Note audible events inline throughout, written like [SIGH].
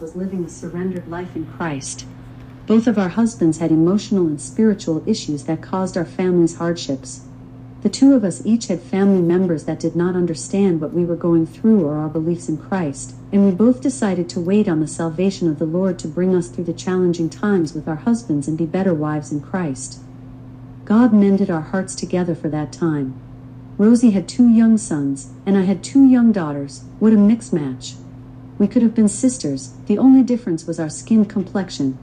was living a surrendered life in Christ. Both of our husbands had emotional and spiritual issues that caused our families hardships. The two of us each had family members that did not understand what we were going through or our beliefs in Christ, and we both decided to wait on the salvation of the Lord to bring us through the challenging times with our husbands and be better wives in Christ. God mended our hearts together for that time. Rosie had two young sons, and I had two young daughters. What a mix match! We could have been sisters, the only difference was our skin complexion.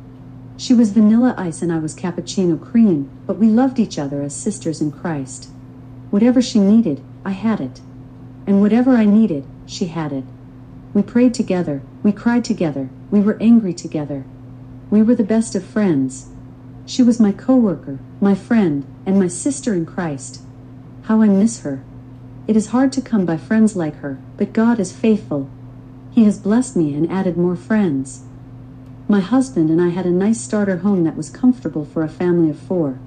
She was vanilla ice and I was cappuccino cream, but we loved each other as sisters in Christ. Whatever she needed, I had it. And whatever I needed, she had it. We prayed together, we cried together, we were angry together. We were the best of friends. She was my coworker, my friend, and my sister in Christ. How I miss her. It is hard to come by friends like her, but God is faithful. He has blessed me and added more friends. My husband and I had a nice starter home that was comfortable for a family of four.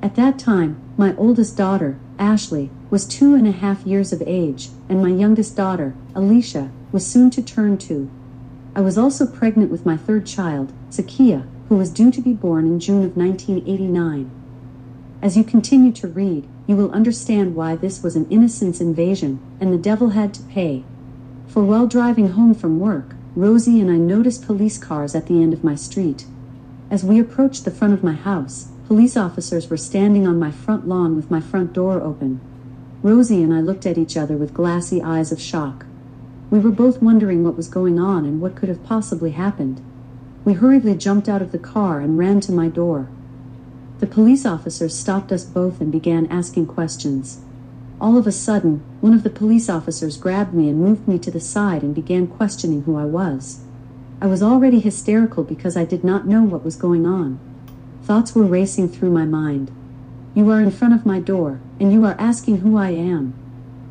At that time, my oldest daughter, Ashley, was two and a half years of age, and my youngest daughter, Alicia, was soon to turn two. I was also pregnant with my third child, Zakia, who was due to be born in June of 1989. As you continue to read, you will understand why this was an innocence invasion, and the devil had to pay. For while driving home from work, Rosie and I noticed police cars at the end of my street. As we approached the front of my house, police officers were standing on my front lawn with my front door open. Rosie and I looked at each other with glassy eyes of shock. We were both wondering what was going on and what could have possibly happened. We hurriedly jumped out of the car and ran to my door. The police officers stopped us both and began asking questions. All of a sudden, one of the police officers grabbed me and moved me to the side and began questioning who I was. I was already hysterical because I did not know what was going on. Thoughts were racing through my mind. You are in front of my door, and you are asking who I am.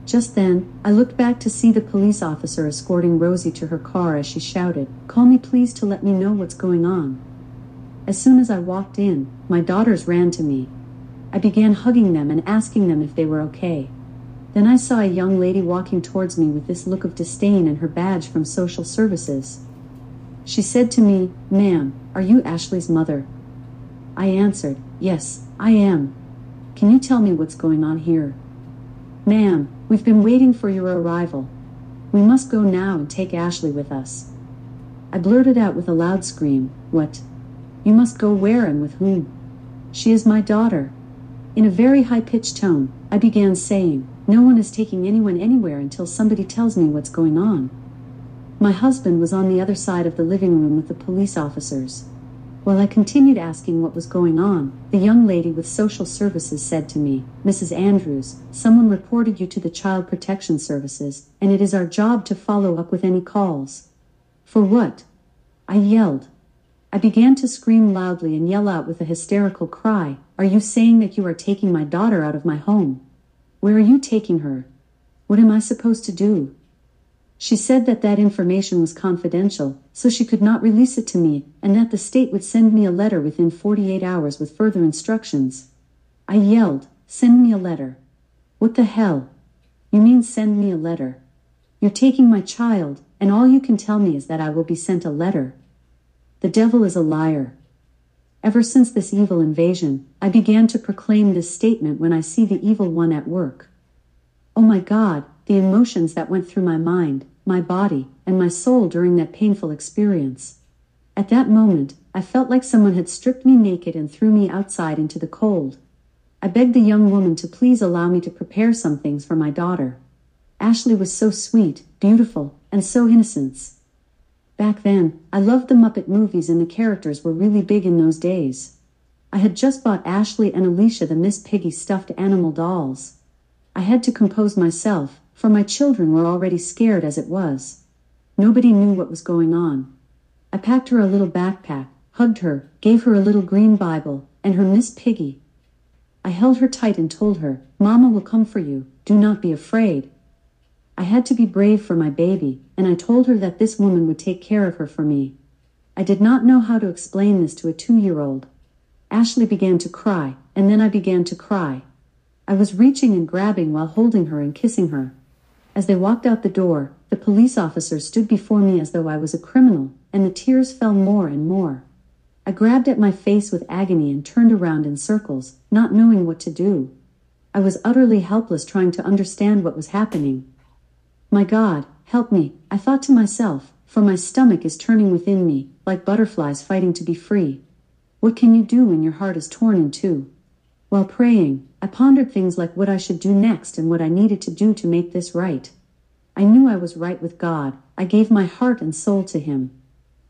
Just then, I looked back to see the police officer escorting Rosie to her car as she shouted, Call me please to let me know what's going on. As soon as I walked in, my daughters ran to me. I began hugging them and asking them if they were okay. Then I saw a young lady walking towards me with this look of disdain and her badge from social services. She said to me, Ma'am, are you Ashley's mother? I answered, Yes, I am. Can you tell me what's going on here? Ma'am, we've been waiting for your arrival. We must go now and take Ashley with us. I blurted out with a loud scream, What? You must go where and with whom? She is my daughter. In a very high pitched tone, I began saying, no one is taking anyone anywhere until somebody tells me what's going on. My husband was on the other side of the living room with the police officers. While I continued asking what was going on, the young lady with social services said to me, Mrs. Andrews, someone reported you to the Child Protection Services, and it is our job to follow up with any calls. For what? I yelled. I began to scream loudly and yell out with a hysterical cry, Are you saying that you are taking my daughter out of my home? Where are you taking her? What am I supposed to do? She said that that information was confidential, so she could not release it to me, and that the state would send me a letter within 48 hours with further instructions. I yelled, Send me a letter. What the hell? You mean send me a letter? You're taking my child, and all you can tell me is that I will be sent a letter. The devil is a liar. Ever since this evil invasion, I began to proclaim this statement when I see the evil one at work. Oh my God, the emotions that went through my mind, my body, and my soul during that painful experience. At that moment, I felt like someone had stripped me naked and threw me outside into the cold. I begged the young woman to please allow me to prepare some things for my daughter. Ashley was so sweet, beautiful, and so innocent. Back then, I loved the Muppet movies and the characters were really big in those days. I had just bought Ashley and Alicia the Miss Piggy stuffed animal dolls. I had to compose myself, for my children were already scared as it was. Nobody knew what was going on. I packed her a little backpack, hugged her, gave her a little green Bible, and her Miss Piggy. I held her tight and told her, Mama will come for you, do not be afraid. I had to be brave for my baby, and I told her that this woman would take care of her for me. I did not know how to explain this to a two-year-old. Ashley began to cry, and then I began to cry. I was reaching and grabbing while holding her and kissing her. As they walked out the door, the police officer stood before me as though I was a criminal, and the tears fell more and more. I grabbed at my face with agony and turned around in circles, not knowing what to do. I was utterly helpless trying to understand what was happening. My God, help me, I thought to myself, for my stomach is turning within me, like butterflies fighting to be free. What can you do when your heart is torn in two? While praying, I pondered things like what I should do next and what I needed to do to make this right. I knew I was right with God, I gave my heart and soul to Him.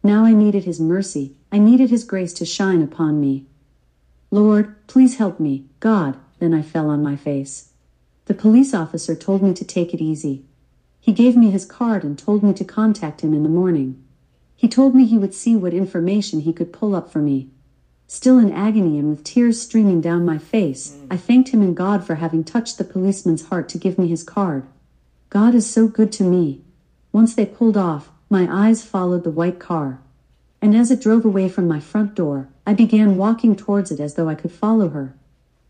Now I needed His mercy, I needed His grace to shine upon me. Lord, please help me, God, then I fell on my face. The police officer told me to take it easy. He gave me his card and told me to contact him in the morning. He told me he would see what information he could pull up for me. Still in agony and with tears streaming down my face, I thanked him and God for having touched the policeman's heart to give me his card. God is so good to me. Once they pulled off, my eyes followed the white car. And as it drove away from my front door, I began walking towards it as though I could follow her.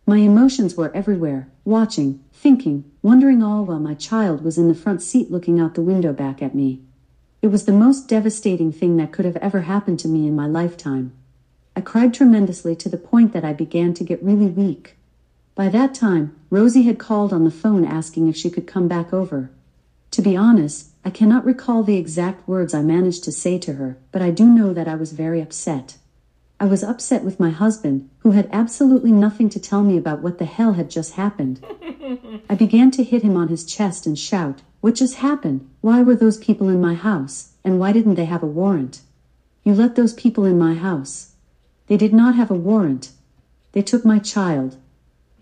My emotions were everywhere, watching, thinking, wondering all while my child was in the front seat looking out the window back at me. It was the most devastating thing that could have ever happened to me in my lifetime. I cried tremendously to the point that I began to get really weak. By that time, Rosie had called on the phone asking if she could come back over. To be honest, I cannot recall the exact words I managed to say to her, but I do know that I was very upset. I was upset with my husband, who had absolutely nothing to tell me about what the hell had just happened. [LAUGHS] I began to hit him on his chest and shout, What just happened? Why were those people in my house? And why didn't they have a warrant? You let those people in my house. They did not have a warrant. They took my child.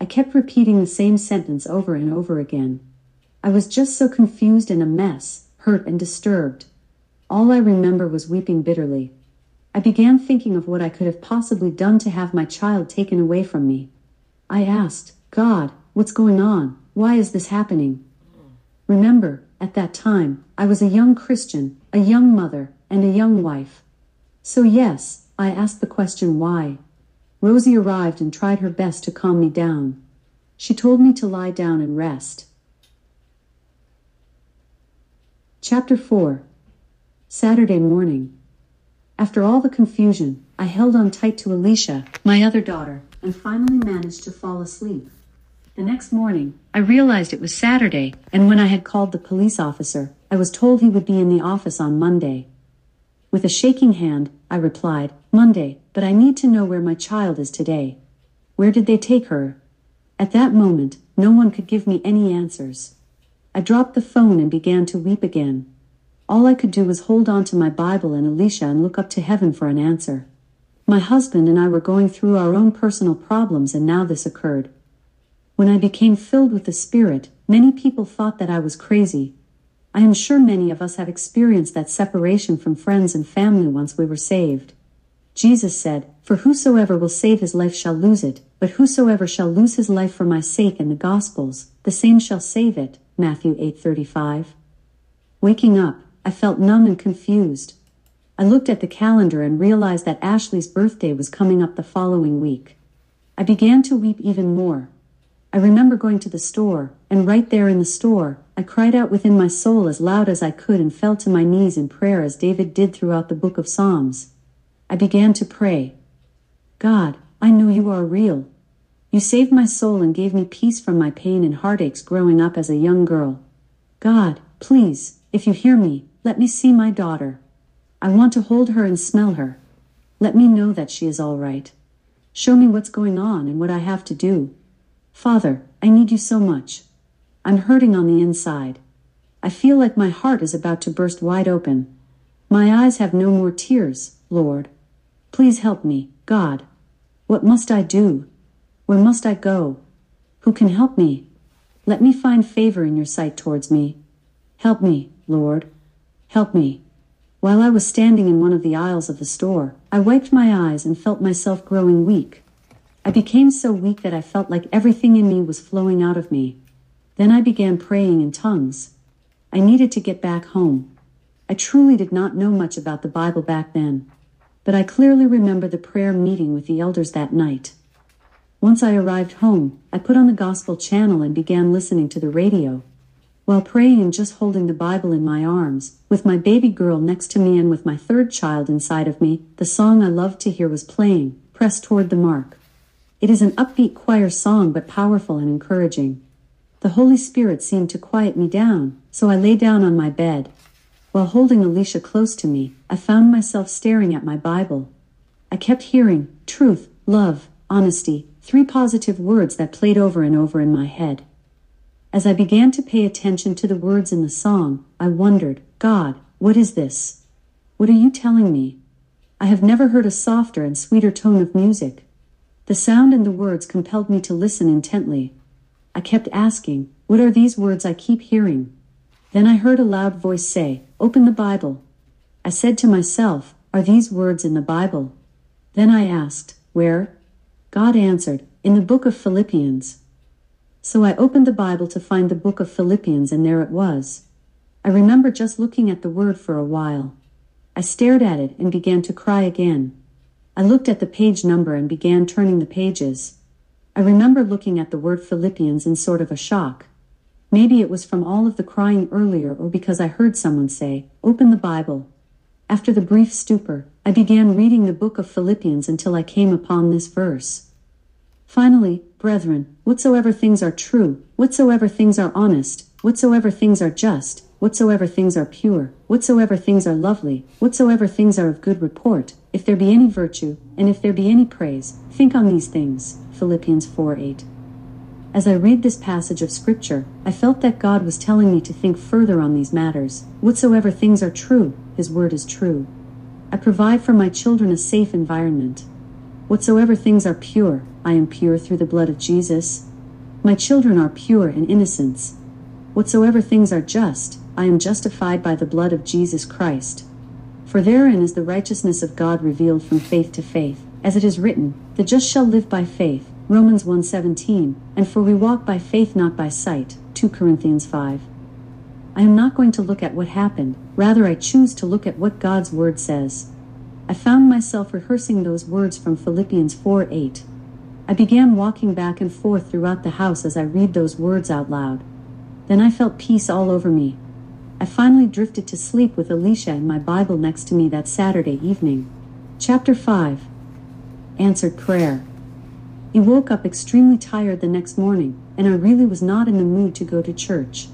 I kept repeating the same sentence over and over again. I was just so confused and a mess, hurt and disturbed. All I remember was weeping bitterly. I began thinking of what I could have possibly done to have my child taken away from me. I asked, God, what's going on? Why is this happening? Remember, at that time, I was a young Christian, a young mother, and a young wife. So yes, I asked the question why. Rosie arrived and tried her best to calm me down. She told me to lie down and rest. Chapter 4 Saturday morning. After all the confusion, I held on tight to Alicia, my other daughter, and finally managed to fall asleep. The next morning, I realized it was Saturday, and when I had called the police officer, I was told he would be in the office on Monday. With a shaking hand, I replied, Monday, but I need to know where my child is today. Where did they take her? At that moment, no one could give me any answers. I dropped the phone and began to weep again. All I could do was hold on to my Bible and Alicia and look up to heaven for an answer. My husband and I were going through our own personal problems and now this occurred. When I became filled with the Spirit, many people thought that I was crazy. I am sure many of us have experienced that separation from friends and family once we were saved. Jesus said, For whosoever will save his life shall lose it, but whosoever shall lose his life for my sake and the gospel's, the same shall save it. Matthew 8:35. Waking up, I felt numb and confused. I looked at the calendar and realized that Ashley's birthday was coming up the following week. I began to weep even more. I remember going to the store, and right there in the store, I cried out within my soul as loud as I could and fell to my knees in prayer as David did throughout the book of Psalms. I began to pray. God, I know you are real. You saved my soul and gave me peace from my pain and heartaches growing up as a young girl. God, please, if you hear me, let me see my daughter. I want to hold her and smell her. Let me know that she is all right. Show me what's going on and what I have to do. Father, I need you so much. I'm hurting on the inside. I feel like my heart is about to burst wide open. My eyes have no more tears, Lord. Please help me, God. What must I do? Where must I go? Who can help me? Let me find favor in your sight towards me. Help me, Lord. Help me. While I was standing in one of the aisles of the store, I wiped my eyes and felt myself growing weak. I became so weak that I felt like everything in me was flowing out of me. Then I began praying in tongues. I needed to get back home. I truly did not know much about the Bible back then, but I clearly remember the prayer meeting with the elders that night. Once I arrived home, I put on the gospel channel and began listening to the radio. While praying and just holding the Bible in my arms, with my baby girl next to me and with my third child inside of me, the song I loved to hear was playing, Press Toward the Mark. It is an upbeat choir song but powerful and encouraging. The Holy Spirit seemed to quiet me down, so I lay down on my bed. While holding Alicia close to me, I found myself staring at my Bible. I kept hearing truth, love, honesty, three positive words that played over and over in my head. As I began to pay attention to the words in the song, I wondered, God, what is this? What are you telling me? I have never heard a softer and sweeter tone of music. The sound and the words compelled me to listen intently. I kept asking, What are these words I keep hearing? Then I heard a loud voice say, Open the Bible. I said to myself, Are these words in the Bible? Then I asked, Where? God answered, In the book of Philippians. So I opened the Bible to find the book of Philippians and there it was. I remember just looking at the word for a while. I stared at it and began to cry again. I looked at the page number and began turning the pages. I remember looking at the word Philippians in sort of a shock. Maybe it was from all of the crying earlier or because I heard someone say, open the Bible. After the brief stupor, I began reading the book of Philippians until I came upon this verse. Finally, brethren, whatsoever things are true, whatsoever things are honest, whatsoever things are just, whatsoever things are pure, whatsoever things are lovely, whatsoever things are of good report, if there be any virtue, and if there be any praise, think on these things. Philippians 4 8. As I read this passage of Scripture, I felt that God was telling me to think further on these matters. Whatsoever things are true, His word is true. I provide for my children a safe environment. Whatsoever things are pure, I am pure through the blood of Jesus. My children are pure in innocence. Whatsoever things are just, I am justified by the blood of Jesus Christ. For therein is the righteousness of God revealed from faith to faith, as it is written, the just shall live by faith. Romans 1:17, and for we walk by faith not by sight. 2 Corinthians 5. I am not going to look at what happened, rather I choose to look at what God's word says. I found myself rehearsing those words from Philippians 4:8. I began walking back and forth throughout the house as I read those words out loud. Then I felt peace all over me. I finally drifted to sleep with Alicia and my Bible next to me that Saturday evening. Chapter 5 Answered Prayer. He woke up extremely tired the next morning, and I really was not in the mood to go to church.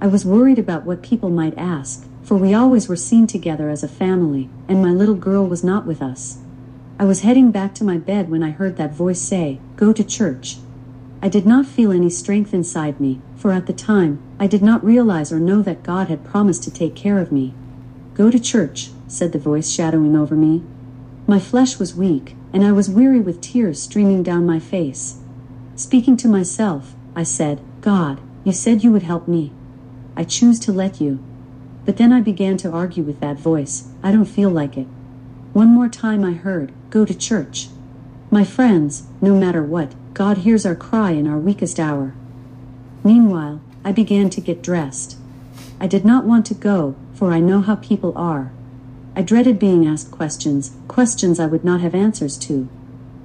I was worried about what people might ask, for we always were seen together as a family, and my little girl was not with us. I was heading back to my bed when I heard that voice say, Go to church. I did not feel any strength inside me, for at the time, I did not realize or know that God had promised to take care of me. Go to church, said the voice shadowing over me. My flesh was weak, and I was weary with tears streaming down my face. Speaking to myself, I said, God, you said you would help me. I choose to let you. But then I began to argue with that voice, I don't feel like it. One more time I heard, Go to church. My friends, no matter what, God hears our cry in our weakest hour. Meanwhile, I began to get dressed. I did not want to go, for I know how people are. I dreaded being asked questions, questions I would not have answers to.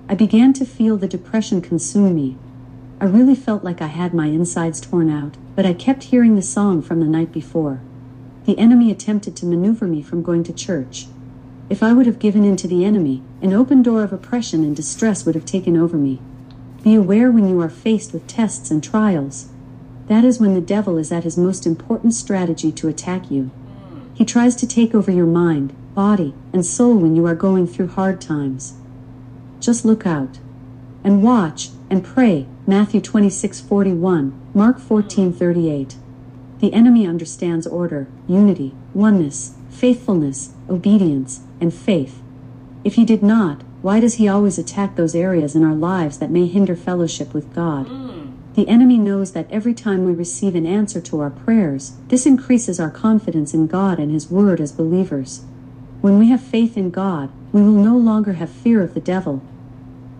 I began to feel the depression consume me. I really felt like I had my insides torn out, but I kept hearing the song from the night before. The enemy attempted to maneuver me from going to church. If I would have given in to the enemy, an open door of oppression and distress would have taken over me. Be aware when you are faced with tests and trials. That is when the devil is at his most important strategy to attack you. He tries to take over your mind, body, and soul when you are going through hard times. Just look out. And watch, and pray, Matthew 26:41, Mark 14:38. The enemy understands order, unity, oneness, faithfulness, obedience, and faith. If he did not, why does he always attack those areas in our lives that may hinder fellowship with God? Hmm. The enemy knows that every time we receive an answer to our prayers, this increases our confidence in God and His Word as believers. When we have faith in God, we will no longer have fear of the devil.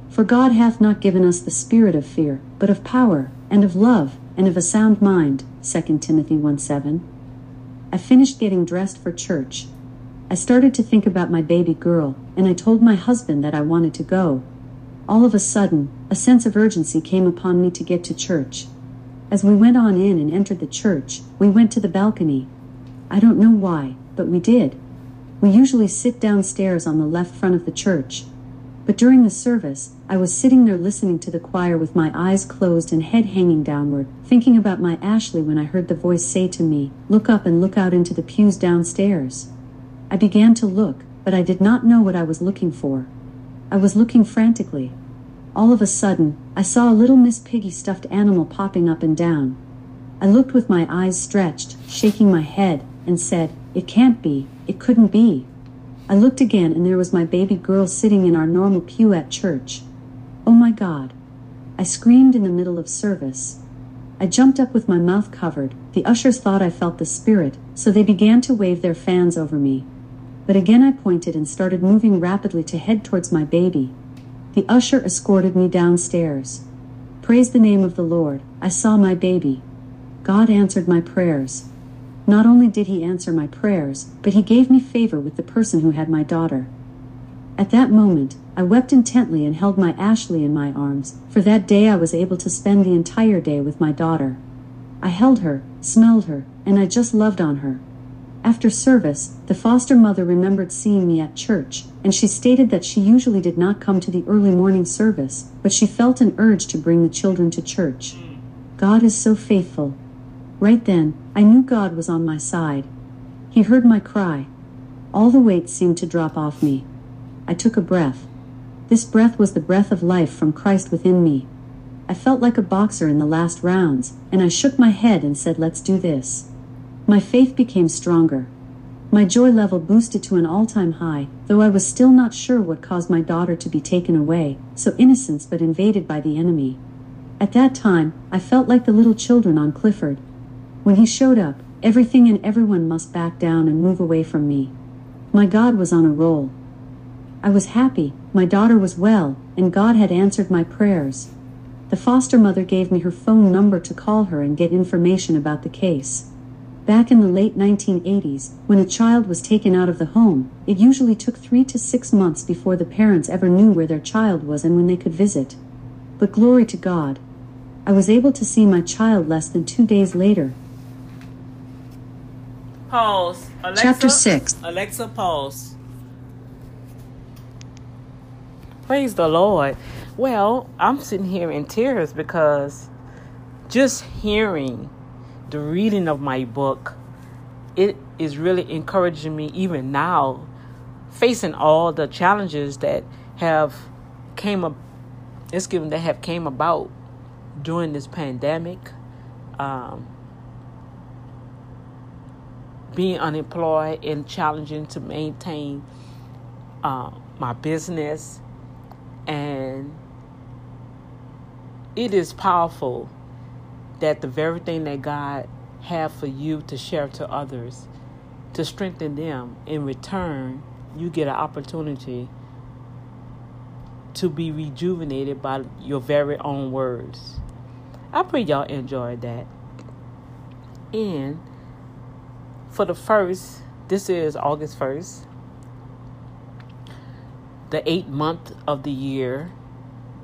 For God hath not given us the spirit of fear, but of power, and of love, and of a sound mind. 2 Timothy 1 7. I finished getting dressed for church, I started to think about my baby girl, and I told my husband that I wanted to go. All of a sudden, a sense of urgency came upon me to get to church. As we went on in and entered the church, we went to the balcony. I don't know why, but we did. We usually sit downstairs on the left front of the church. But during the service, I was sitting there listening to the choir with my eyes closed and head hanging downward, thinking about my Ashley when I heard the voice say to me, Look up and look out into the pews downstairs. I began to look, but I did not know what I was looking for. I was looking frantically. All of a sudden, I saw a little Miss Piggy stuffed animal popping up and down. I looked with my eyes stretched, shaking my head, and said, It can't be, it couldn't be. I looked again and there was my baby girl sitting in our normal pew at church. Oh my God. I screamed in the middle of service. I jumped up with my mouth covered. The ushers thought I felt the spirit, so they began to wave their fans over me. But again I pointed and started moving rapidly to head towards my baby. The usher escorted me downstairs. Praise the name of the Lord, I saw my baby. God answered my prayers. Not only did he answer my prayers, but he gave me favor with the person who had my daughter. At that moment, I wept intently and held my Ashley in my arms, for that day I was able to spend the entire day with my daughter. I held her, smelled her, and I just loved on her. After service, the foster mother remembered seeing me at church, and she stated that she usually did not come to the early morning service, but she felt an urge to bring the children to church. Hmm. God is so faithful. Right then, I knew God was on my side. He heard my cry. All the weight seemed to drop off me. I took a breath. This breath was the breath of life from Christ within me. I felt like a boxer in the last rounds, and I shook my head and said, Let's do this. My faith became stronger. My joy level boosted to an all time high, though I was still not sure what caused my daughter to be taken away, so innocent but invaded by the enemy. At that time, I felt like the little children on Clifford, when he showed up, everything and everyone must back down and move away from me. My God was on a roll. I was happy, my daughter was well, and God had answered my prayers. The foster mother gave me her phone number to call her and get information about the case. Back in the late 1980s, when a child was taken out of the home, it usually took three to six months before the parents ever knew where their child was and when they could visit. But glory to God. I was able to see my child less than two days later, Pause. Alexa, Chapter 6 Alexa, pause. Praise the Lord. Well, I'm sitting here in tears because just hearing the reading of my book, it is really encouraging me even now, facing all the challenges that have came up, it's given that have came about during this pandemic. Um, being unemployed and challenging to maintain uh, my business. And it is powerful that the very thing that God have for you to share to others, to strengthen them, in return, you get an opportunity to be rejuvenated by your very own words. I pray y'all enjoyed that. And for the first, this is August 1st, the eighth month of the year,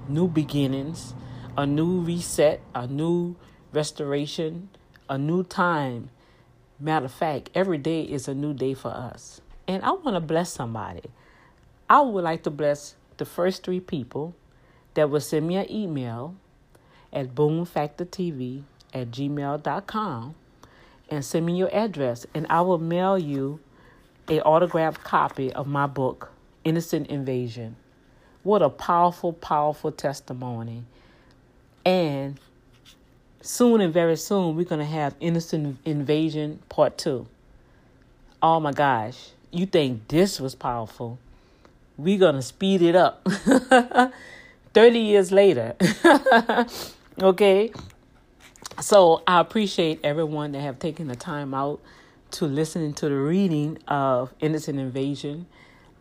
new beginnings, a new reset, a new restoration, a new time. Matter of fact, every day is a new day for us. And I want to bless somebody. I would like to bless the first three people that will send me an email at boomfactortv at gmail.com and send me your address, and I will mail you a autographed copy of my book, Innocent Invasion. What a powerful, powerful testimony. And soon and very soon, we're going to have Innocent Invasion Part 2. Oh my gosh. You think this was powerful? We're going to speed it up. [LAUGHS] 30 years later. [LAUGHS] okay? So I appreciate everyone that have taken the time out to listen to the reading of Innocent Invasion.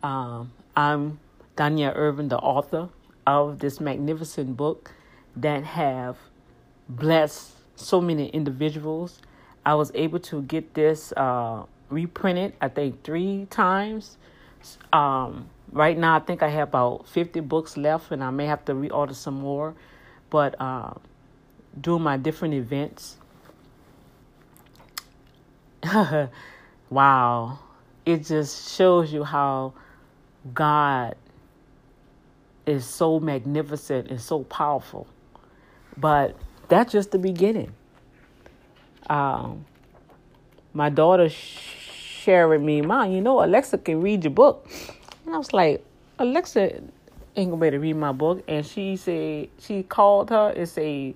Um, I'm Danielle Irvin, the author of this magnificent book that have blessed so many individuals. I was able to get this uh, reprinted, I think, three times. Um, right now, I think I have about 50 books left, and I may have to reorder some more. But uh, doing my different events. [LAUGHS] wow. It just shows you how God is so magnificent and so powerful. But that's just the beginning. Um, my daughter shared with me, Mom, you know, Alexa can read your book. And I was like, Alexa ain't gonna be able to read my book. And she said, she called her and say,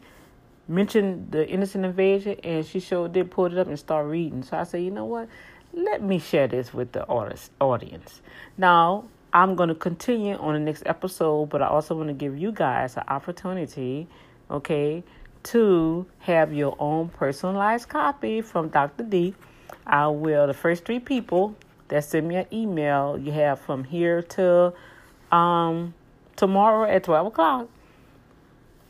mentioned the innocent invasion, and she showed did pull it up and start reading. So I said, you know what? Let me share this with the audience. Now, I'm going to continue on the next episode, but I also want to give you guys an opportunity, okay, to have your own personalized copy from Dr. D. I will, the first three people that send me an email, you have from here to um, tomorrow at 12 o'clock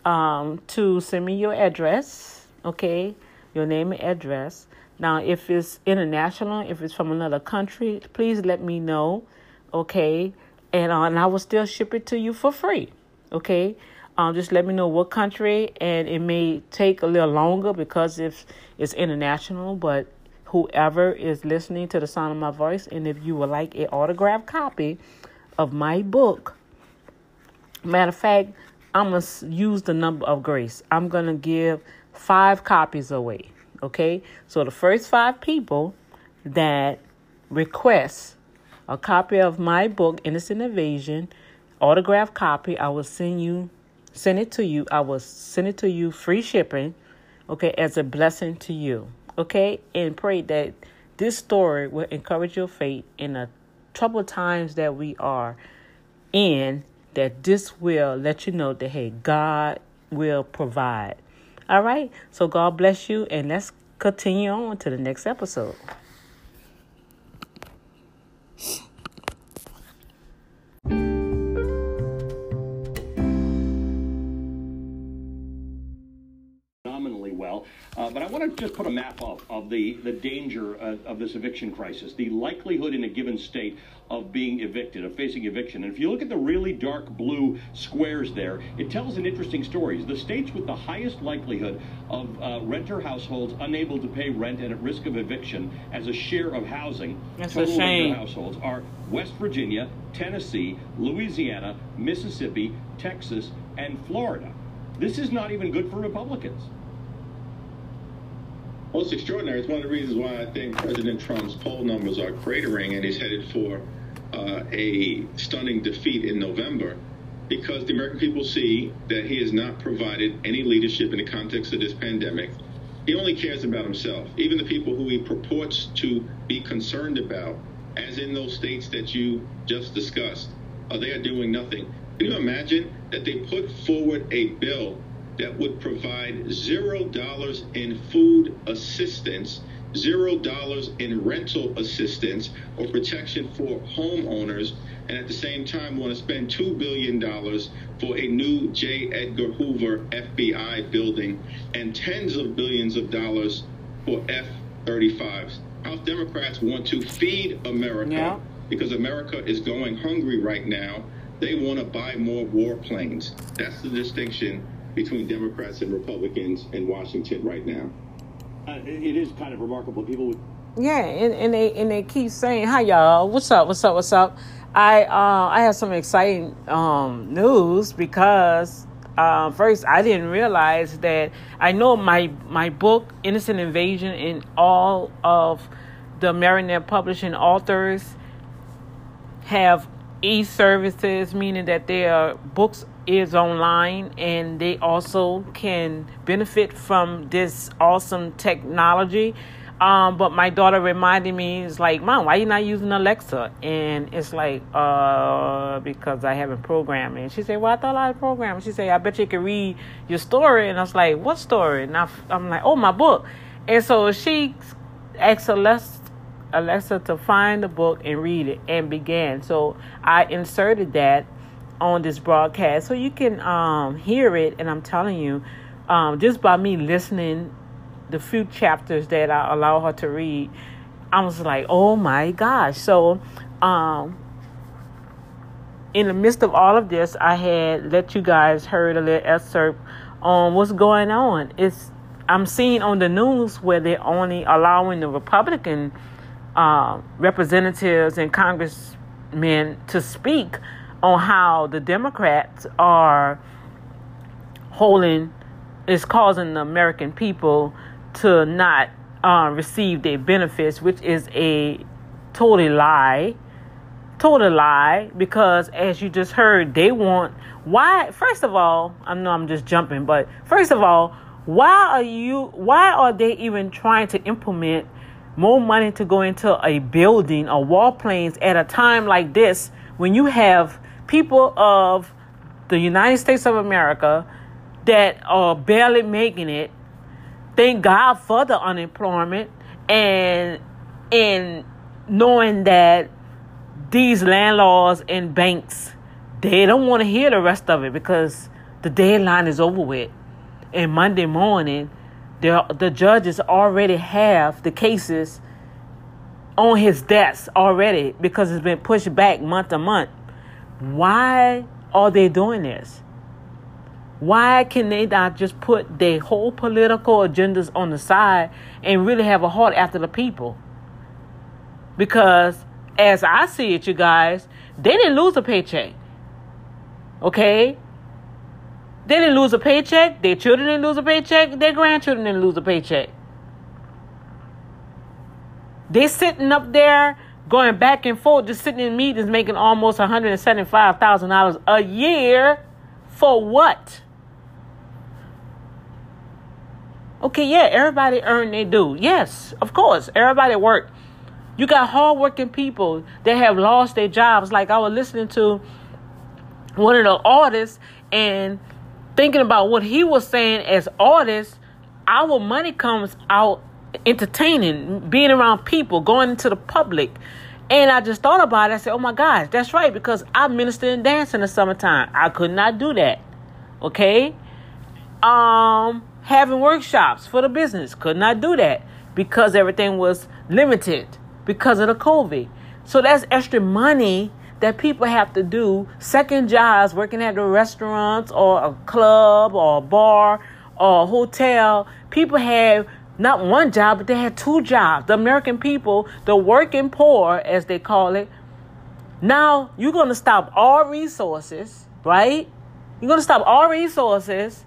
um, to send me your address, okay, your name and address. Now, if it's international, if it's from another country, please let me know, okay, and, uh, and I will still ship it to you for free, okay. Um, just let me know what country, and it may take a little longer because if it's international, but whoever is listening to the sound of my voice, and if you would like an autographed copy of my book, matter of fact, I'm going to use the number of grace. I'm going to give five copies away. Okay? So the first five people that request a copy of my book, Innocent Invasion, autographed copy, I will send you send it to you. I will send it to you free shipping, okay, as a blessing to you. Okay? And pray that this story will encourage your faith in the troubled times that we are in that this will let you know that, hey, God will provide. All right? So God bless you, and let's continue on to the next episode. Uh, but I want to just put a map up of the, the danger uh, of this eviction crisis, the likelihood in a given state of being evicted, of facing eviction. And if you look at the really dark blue squares there, it tells an interesting story. The states with the highest likelihood of uh, renter households unable to pay rent and at risk of eviction as a share of housing, That's total renter households, are West Virginia, Tennessee, Louisiana, Mississippi, Texas, and Florida. This is not even good for Republicans. It's extraordinary. It's one of the reasons why I think President Trump's poll numbers are cratering and he's headed for uh, a stunning defeat in November because the American people see that he has not provided any leadership in the context of this pandemic. He only cares about himself. Even the people who he purports to be concerned about, as in those states that you just discussed, uh, they are doing nothing. Can you imagine that they put forward a bill that would provide zero dollars in food assistance, zero dollars in rental assistance or protection for homeowners, and at the same time want to spend $2 billion for a new J. Edgar Hoover FBI building and tens of billions of dollars for F 35s. House Democrats want to feed America Yeah. because America is going hungry right now. They want to buy more warplanes. That's the distinction between Democrats and Republicans in Washington right now. Uh, it is kind of remarkable. People would Yeah, and, and they and they keep saying, "Hi y'all, what's up? What's up? What's up?" I uh, I have some exciting um, news because uh, first I didn't realize that I know my my book Innocent Invasion and all of the Marinette Publishing authors have e-services, meaning that their books is online and they also can benefit from this awesome technology. Um, but my daughter reminded me, it's like, Mom, why you not using Alexa? And it's like, uh, because I haven't programmed it. And she said, Well, I thought I had programmed. She said, I bet you could read your story. And I was like, What story? And I, I'm like, Oh, my book. And so she asked Alexa Alexa to find the book and read it and began. So I inserted that on this broadcast so you can um, hear it. And I'm telling you, um, just by me listening, the few chapters that I allow her to read, I was like, oh my gosh. So, um, in the midst of all of this, I had let you guys heard a little excerpt on what's going on. It's I'm seeing on the news where they're only allowing the Republican uh, representatives and congressmen to speak on how the Democrats are holding is causing the American people to not uh, receive their benefits, which is a totally lie. Total lie because, as you just heard, they want why. First of all, I know I'm just jumping, but first of all, why are you? Why are they even trying to implement more money to go into a building or wall planes at a time like this when you have people of the United States of America that are barely making it. Thank God for the unemployment and and knowing that these landlords and banks they don't want to hear the rest of it because the deadline is over with. And Monday morning, the the judges already have the cases on his desk already because it's been pushed back month to month. Why are they doing this? Why can they not just put their whole political agendas on the side and really have a heart after the people? Because as I see it, you guys, they didn't lose a paycheck. Okay? They didn't lose a paycheck. Their children didn't lose a paycheck. Their grandchildren didn't lose a paycheck. They sitting up there going back and forth, just sitting in meetings making almost $175,000 a year for what? Okay, yeah, everybody earned their due. Yes, of course, everybody work. You got hardworking people that have lost their jobs. Like I was listening to one of the artists and thinking about what he was saying as artists, our money comes out entertaining, being around people, going into the public. And I just thought about it. I said, oh my gosh, that's right, because I minister and dance in the summertime. I could not do that. Okay? Um, having workshops for the business, could not do that because everything was limited because of the COVID. So that's extra money that people have to do second jobs working at the restaurants or a club or a bar or a hotel. People have not one job, but they had two jobs. The American people, the working poor, as they call it. Now you're going to stop all resources, right? You're going to stop all resources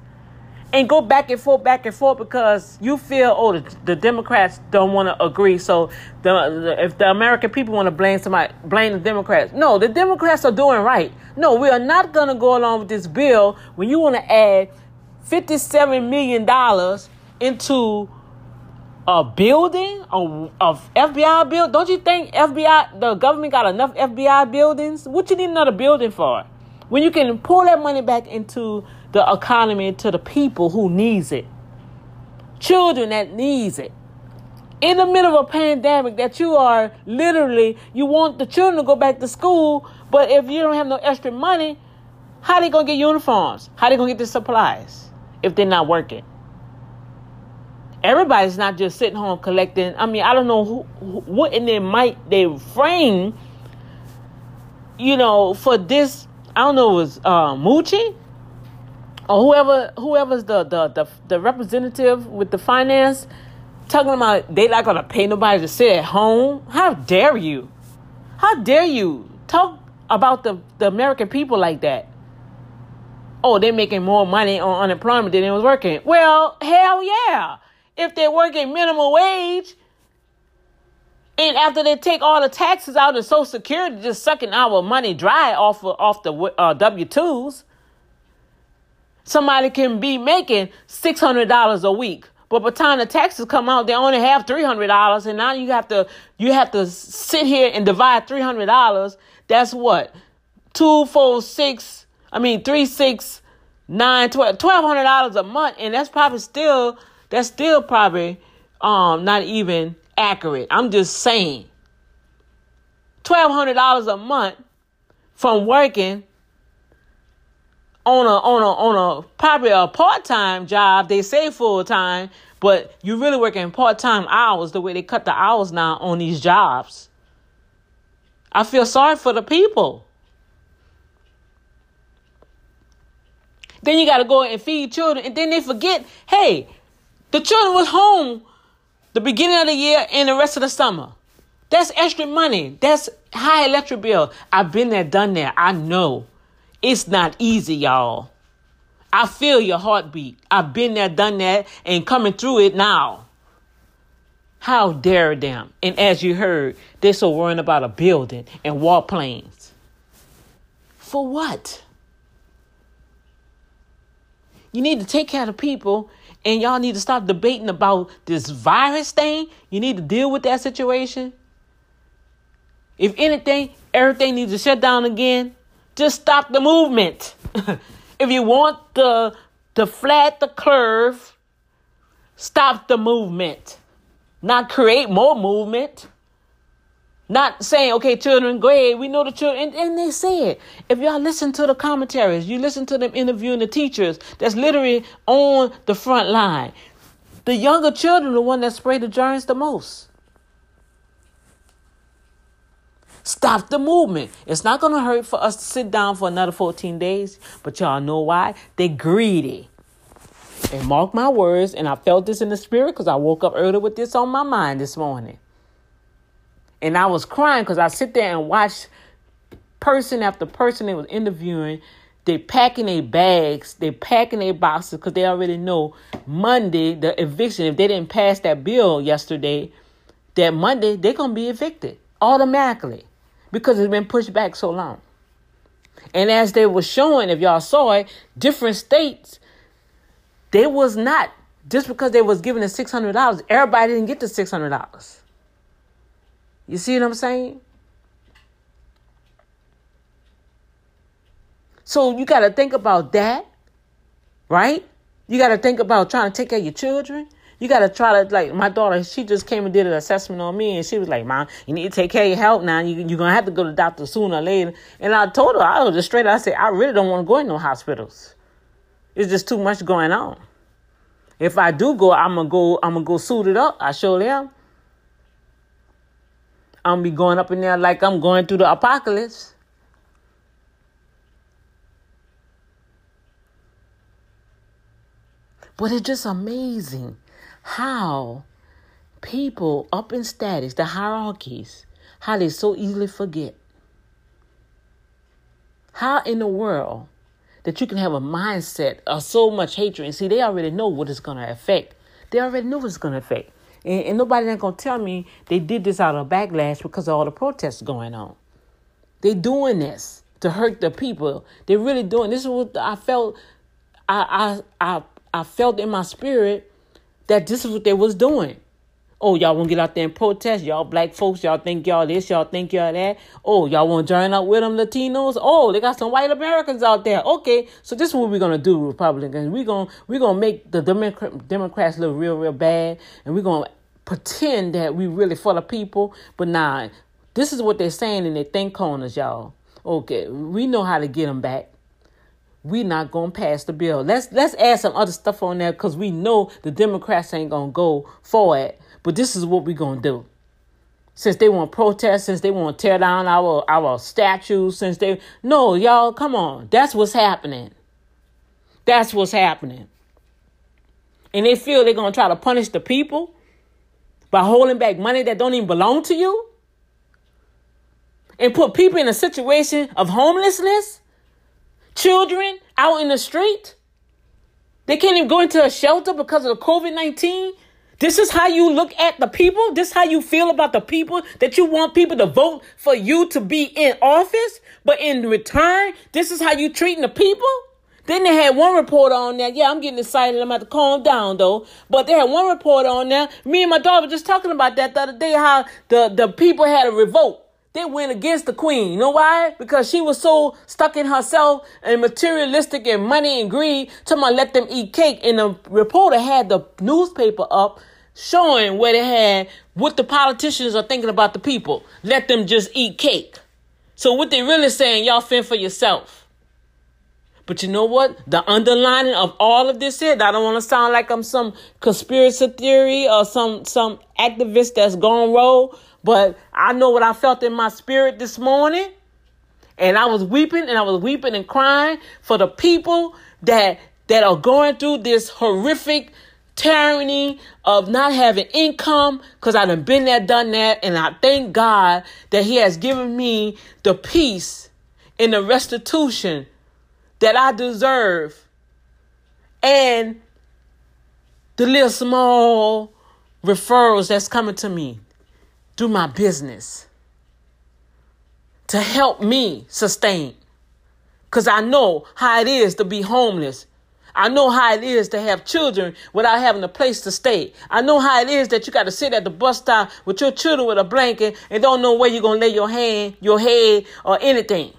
and go back and forth, back and forth because you feel, oh, the, the Democrats don't want to agree. So the, the, if the American people want to blame somebody, blame the Democrats. No, the Democrats are doing right. No, we are not going to go along with this bill when you want to add $57 million into a building, a FBI build. Don't you think FBI, the government got enough FBI buildings? What you need another building for? When you can pull that money back into the economy to the people who needs it. Children that needs it. In the middle of a pandemic that you are literally you want the children to go back to school, but if you don't have no extra money, how they gonna get uniforms? How they gonna get the supplies if they're not working? Everybody's not just sitting home collecting. I mean, I don't know who, who what in their might they frame, you know, for this. I don't know, it was uh, Moochie or whoever whoever's the, the the the representative with the finance talking about they not gonna pay nobody to sit at home. How dare you? How dare you talk about the, the American people like that? Oh, they're making more money on unemployment than they was working. Well, hell yeah. If they're working minimum wage, and after they take all the taxes out and Social Security, just sucking our money dry off of, off the uh, W twos, Somebody can be making $600 a week. But by the time the taxes come out, they only have three hundred dollars, and now you have to you have to sit here and divide three hundred dollars. That's what two, four, six. I mean three, six, nine, twelve, twelve hundred dollars a month, and that's probably still that's still probably um not even accurate. I'm just saying twelve hundred dollars a month from working on a on a on a probably a part time job. They say full time, but you're really working part time hours. The way they cut the hours now on these jobs, I feel sorry for the people. Then you got to go and feed children. And then they forget, hey, the children was home the beginning of the year and the rest of the summer. That's extra money. That's high electric bill. I've been there, done that. I know. It's not easy, y'all. I feel your heartbeat. I've been there, done that, and coming through it now. How dare them? And as you heard, they're so worrying about a building and warplanes. For what? You need to take care of people and y'all need to stop debating about this virus thing. You need to deal with that situation. If anything, everything needs to shut down again. Just stop the movement. [LAUGHS] if you want the to flat the curve, stop the movement. Not create more movement. Not saying, okay, children, ahead. We know the children. And, and they said, if y'all listen to the commentaries, you listen to them interviewing the teachers that's literally on the front line. The younger children are the one that spray the germs the most. Stop the movement. It's not going to hurt for us to sit down for another 14 days, but y'all know why? They're greedy. And mark my words, and I felt this in the spirit because I woke up early with this on my mind this morning. And I was crying because I sit there and watch person after person they was interviewing. They packing their bags, they packing their boxes because they already know Monday the eviction. If they didn't pass that bill yesterday, that Monday they're gonna be evicted automatically because it's been pushed back so long. And as they were showing, if y'all saw it, different states, they was not just because they was given the six hundred dollars. Everybody didn't get the six hundred dollars. You see what I'm saying? So you got to think about that, right? You got to think about trying to take care of your children. You got to try to, like, my daughter, she just came and did an assessment on me, and she was like, Mom, you need to take care of your health now. You, you're going to have to go to the doctor sooner or later. And I told her, I was just straight, I said, I really don't want to go in no hospitals. It's just too much going on. If I do go, I'm to go, I'm to go suited up. I surely am. I'm gonna be going up in there like I'm going through the apocalypse. But it's just amazing how people up in status, the hierarchies, how they so easily forget. How in the world that you can have a mindset of so much hatred and see they already know what it's gonna affect. They already know what it's gonna affect. And, and nobody ain't gonna tell me they did this out of backlash because of all the protests going on. They doing this to hurt the people. They're really doing this. Is what I felt. I I I I felt in my spirit that this is what they was doing. Oh, y'all want to get out there and protest? Y'all black folks, y'all think y'all this, y'all think y'all that. Oh, y'all want to join up with them Latinos? Oh, they got some white Americans out there. Okay, so this is what we're gonna do, Republicans. We're gonna we're gonna make the Democrat, Democrats look real, real bad, and we're gonna pretend that we really for the people. But nah, this is what they're saying in their think corners, y'all. Okay, we know how to get them back we not gonna pass the bill. Let's let's add some other stuff on there because we know the Democrats ain't gonna go for it. But this is what we're gonna do. Since they want protest, since they want to tear down our our statues, since they no y'all come on, that's what's happening. That's what's happening. And they feel they're gonna try to punish the people by holding back money that don't even belong to you and put people in a situation of homelessness, children out in the street. They can't even go into a shelter because of the COVID 19. This is how you look at the people. This is how you feel about the people that you want people to vote for you to be in office. But in return, this is how you treating the people. Then they had one reporter on there. Yeah, I'm getting excited. I'm about to calm down though. But they had one reporter on there. Me and my daughter were just talking about that the other day. How the the people had a revolt. They went against the queen. You know why? Because she was so stuck in herself and materialistic and money and greed. Someone let them eat cake. And the reporter had the newspaper up showing where they had what the politicians are thinking about the people. Let them just eat cake. So what they really saying, y'all fend for yourself. But you know what? The underlining of all of this is, I don't want to sound like I'm some conspiracy theory or some some activist that's gone rogue, but I know what I felt in my spirit this morning. And I was weeping and I was weeping and crying for the people that that are going through this horrific tyranny of not having income because I done been there, done that, and I thank God that He has given me the peace and the restitution that I deserve and the little small referrals that's coming to me through my business to help me sustain. Because I know how it is to be homeless. I know how it is to have children without having a place to stay. I know how it is that you got to sit at the bus stop with your children with a blanket and don't know where you're going to lay your hand, your head, or anything.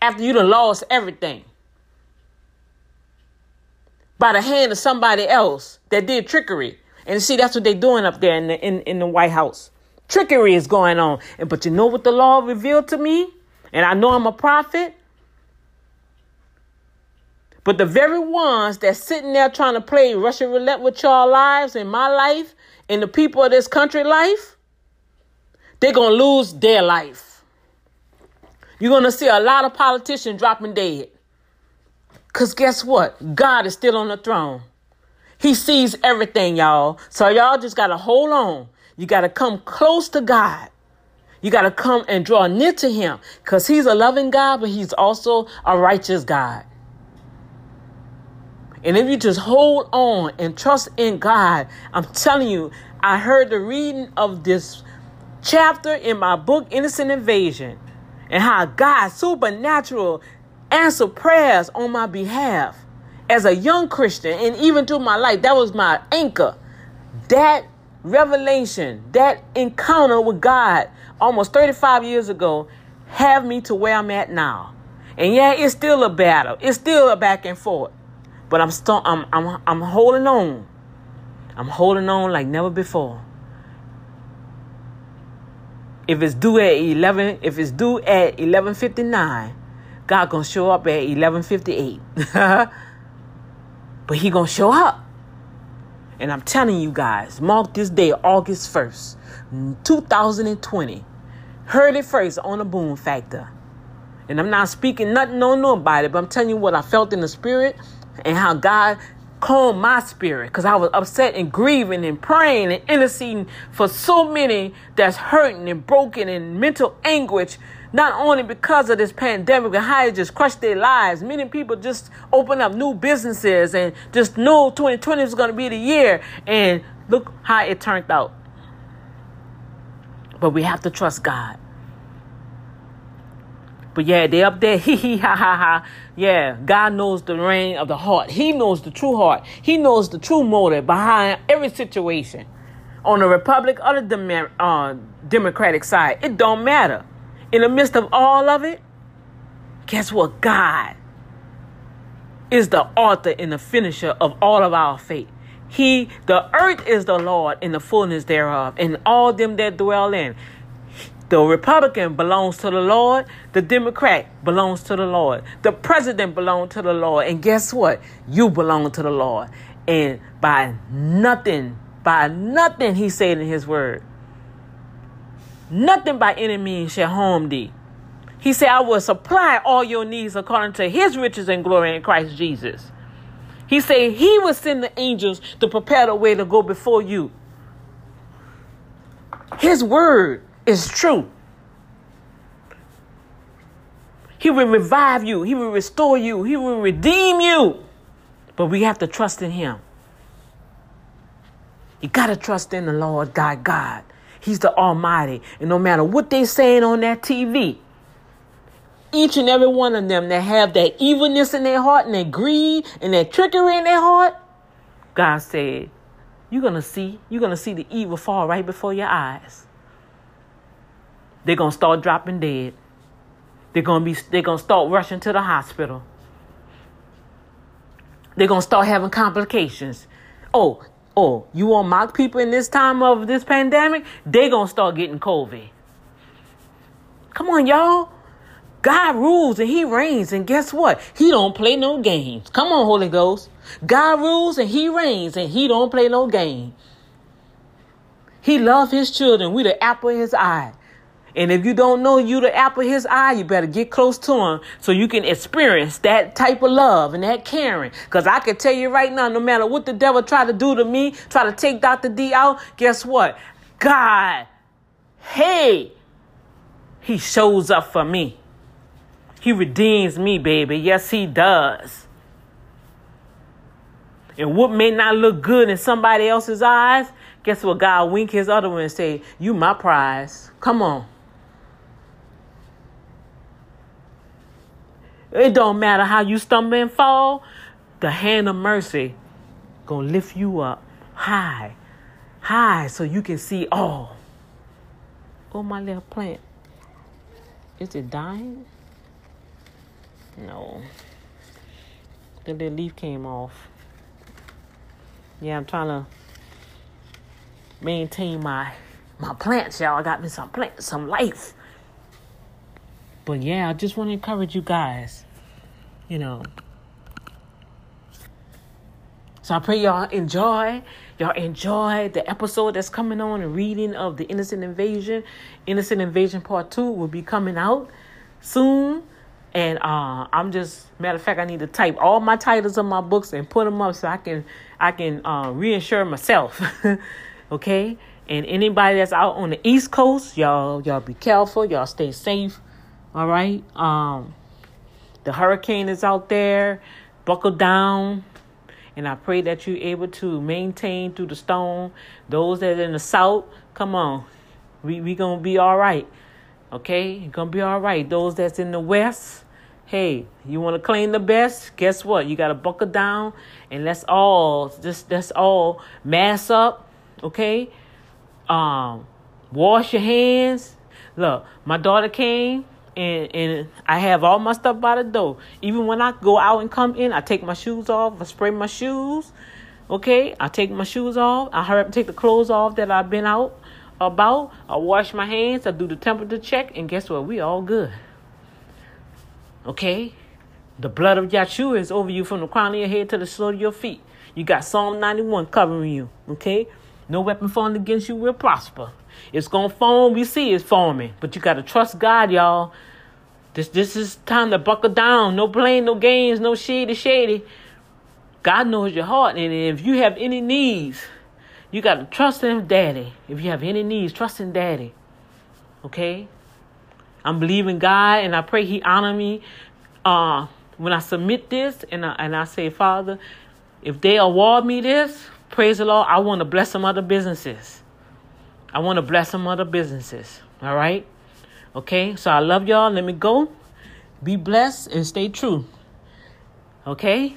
After you done lost everything. By the hand of somebody else that did trickery. And see, that's what they're doing up there in the, in, in the White House. Trickery is going on. And but you know what the law revealed to me? And I know I'm a prophet. But the very ones that's sitting there trying to play Russian roulette with y'all lives and my life and the people of this country life, they're going to lose their life. You're going to see a lot of politicians dropping dead. Because guess what? God is still on the throne. He sees everything, y'all. So y'all just got to hold on. You got to come close to God. You got to come and draw near to Him because He's a loving God, but He's also a righteous God. And if you just hold on and trust in God, I'm telling you, I heard the reading of this chapter in my book, Innocent Invasion, and how God supernatural answered prayers on my behalf as a young Christian and even through my life. That was my anchor. That revelation, that encounter with God almost 35 years ago have me to where I'm at now. And yeah, it's still a battle. It's still a back and forth. But I'm still I'm I'm I'm holding on. I'm holding on like never before. If it's due at 11, if it's due at 11:59, God going to show up at 11:58. [LAUGHS] but he going to show up. And I'm telling you guys, mark this day, August 1st, 2020. Heard it first on the Boom Factor. And I'm not speaking nothing on nobody, but I'm telling you what I felt in the spirit and how God calmed my spirit because I was upset and grieving and praying and interceding for so many that's hurting and broken and mental anguish. Not only because of this pandemic and how it just crushed their lives, many people just open up new businesses and just know 2020 is going to be the year. And look how it turned out. But we have to trust God. But yeah, they up there, [LAUGHS] hee hee ha ha ha. Yeah, God knows the reign of the heart. He knows the true heart. He knows the true motive behind every situation. On the Republic or the uh, Democratic side, it don't matter. In the midst of all of it, guess what? God is the author and the finisher of all of our faith. He, the earth is the Lord and the fullness thereof, and all them that dwell in. The Republican belongs to the Lord. The Democrat belongs to the Lord. The president belongs to the Lord. And guess what? You belong to the Lord. And by nothing, by nothing, he said in his word, nothing by any means shall harm thee. He said, I will supply all your needs according to his riches and glory in Christ Jesus. He said he will send the angels to prepare the way to go before you. His word is true. He will revive you. He will restore you. He will redeem you. But we have to trust in Him. You got to trust in the Lord God, God. He's the Almighty. And no matter what they're saying on that TV, each and every one of them that have that evilness in their heart and that greed and that trickery in their heart, God said, you're going to see, you're going to see the evil fall right before your eyes. They're to start dropping dead. They're to be they're to start rushing to the hospital. They're to start having complications. Oh, oh, you want mock people in this time of this pandemic? They're to start getting COVID. Come on, y'all. God rules and he reigns and guess what? He don't play no games. Come on, Holy Ghost. God rules and he reigns and he don't play no game. He loves his children. We the apple of his eye. And if you don't know you the apple of his eye, you better get close to him so you can experience that type of love and that caring. Because I can tell you right now, no matter what the devil try to do to me, try to take Dr. D out, guess what? God, hey, he shows up for me. He redeems me, baby. Yes, he does. And what may not look good in somebody else's eyes, guess what? God wink his other one and say, You my prize. Come on. It don't matter how you stumble and fall, the hand of mercy gonna lift you up high, high, so you can see all. Oh, my little plant. Is it dying? No. The little leaf came off. Yeah, I'm trying to maintain my my plants, y'all. I got me some plants, some life. But yeah, I just want to encourage you guys. You know. So I pray y'all enjoy. Y'all enjoy the episode that's coming on, a reading of the Innocent Invasion. Innocent Invasion Part 2 will be coming out soon. And uh, I'm just matter of fact, I need to type all my titles of my books and put them up so I can I can uh, reinsure myself. [LAUGHS] okay, and anybody that's out on the East Coast, y'all y'all be careful. Y'all stay safe. All right. Um, the hurricane is out there. Buckle down. And I pray that you're able to maintain through the storm. Those that are in the south, come on. We we gonna be all right. Okay? You're gonna be all right. Those that's in the west, hey, you wanna claim the best? Guess what? You gotta buckle down and let's all just let's all mass up, okay? Um, wash your hands. Look, my daughter came and and I have all my stuff by the door. Even when I go out and come in, I take my shoes off. I spray my shoes. Okay, I take my shoes off. I hurry up and take the clothes off that I've been out about. I wash my hands. I do the temperature check, and guess what? We all good. Okay, the blood of Yahshua is over you from the crown of your head to the sole of your feet. You got Psalm 91 covering you. Okay, no weapon formed against you will prosper. It's gonna form. We see it's forming, but you gotta trust God, y'all. This this is time to buckle down. No playing, no games, no shady, shady. God knows your heart, and if you have any needs, you gotta trust in Daddy. If you have any needs, trust in Daddy. Okay. I'm believing God, and I pray He honor me. Uh, when I submit this, and I, and I say, Father, if they award me this, praise the Lord. I want to bless some other businesses. I want to bless some other businesses. All right. Okay. So I love y'all. Let me go. Be blessed and stay true. Okay.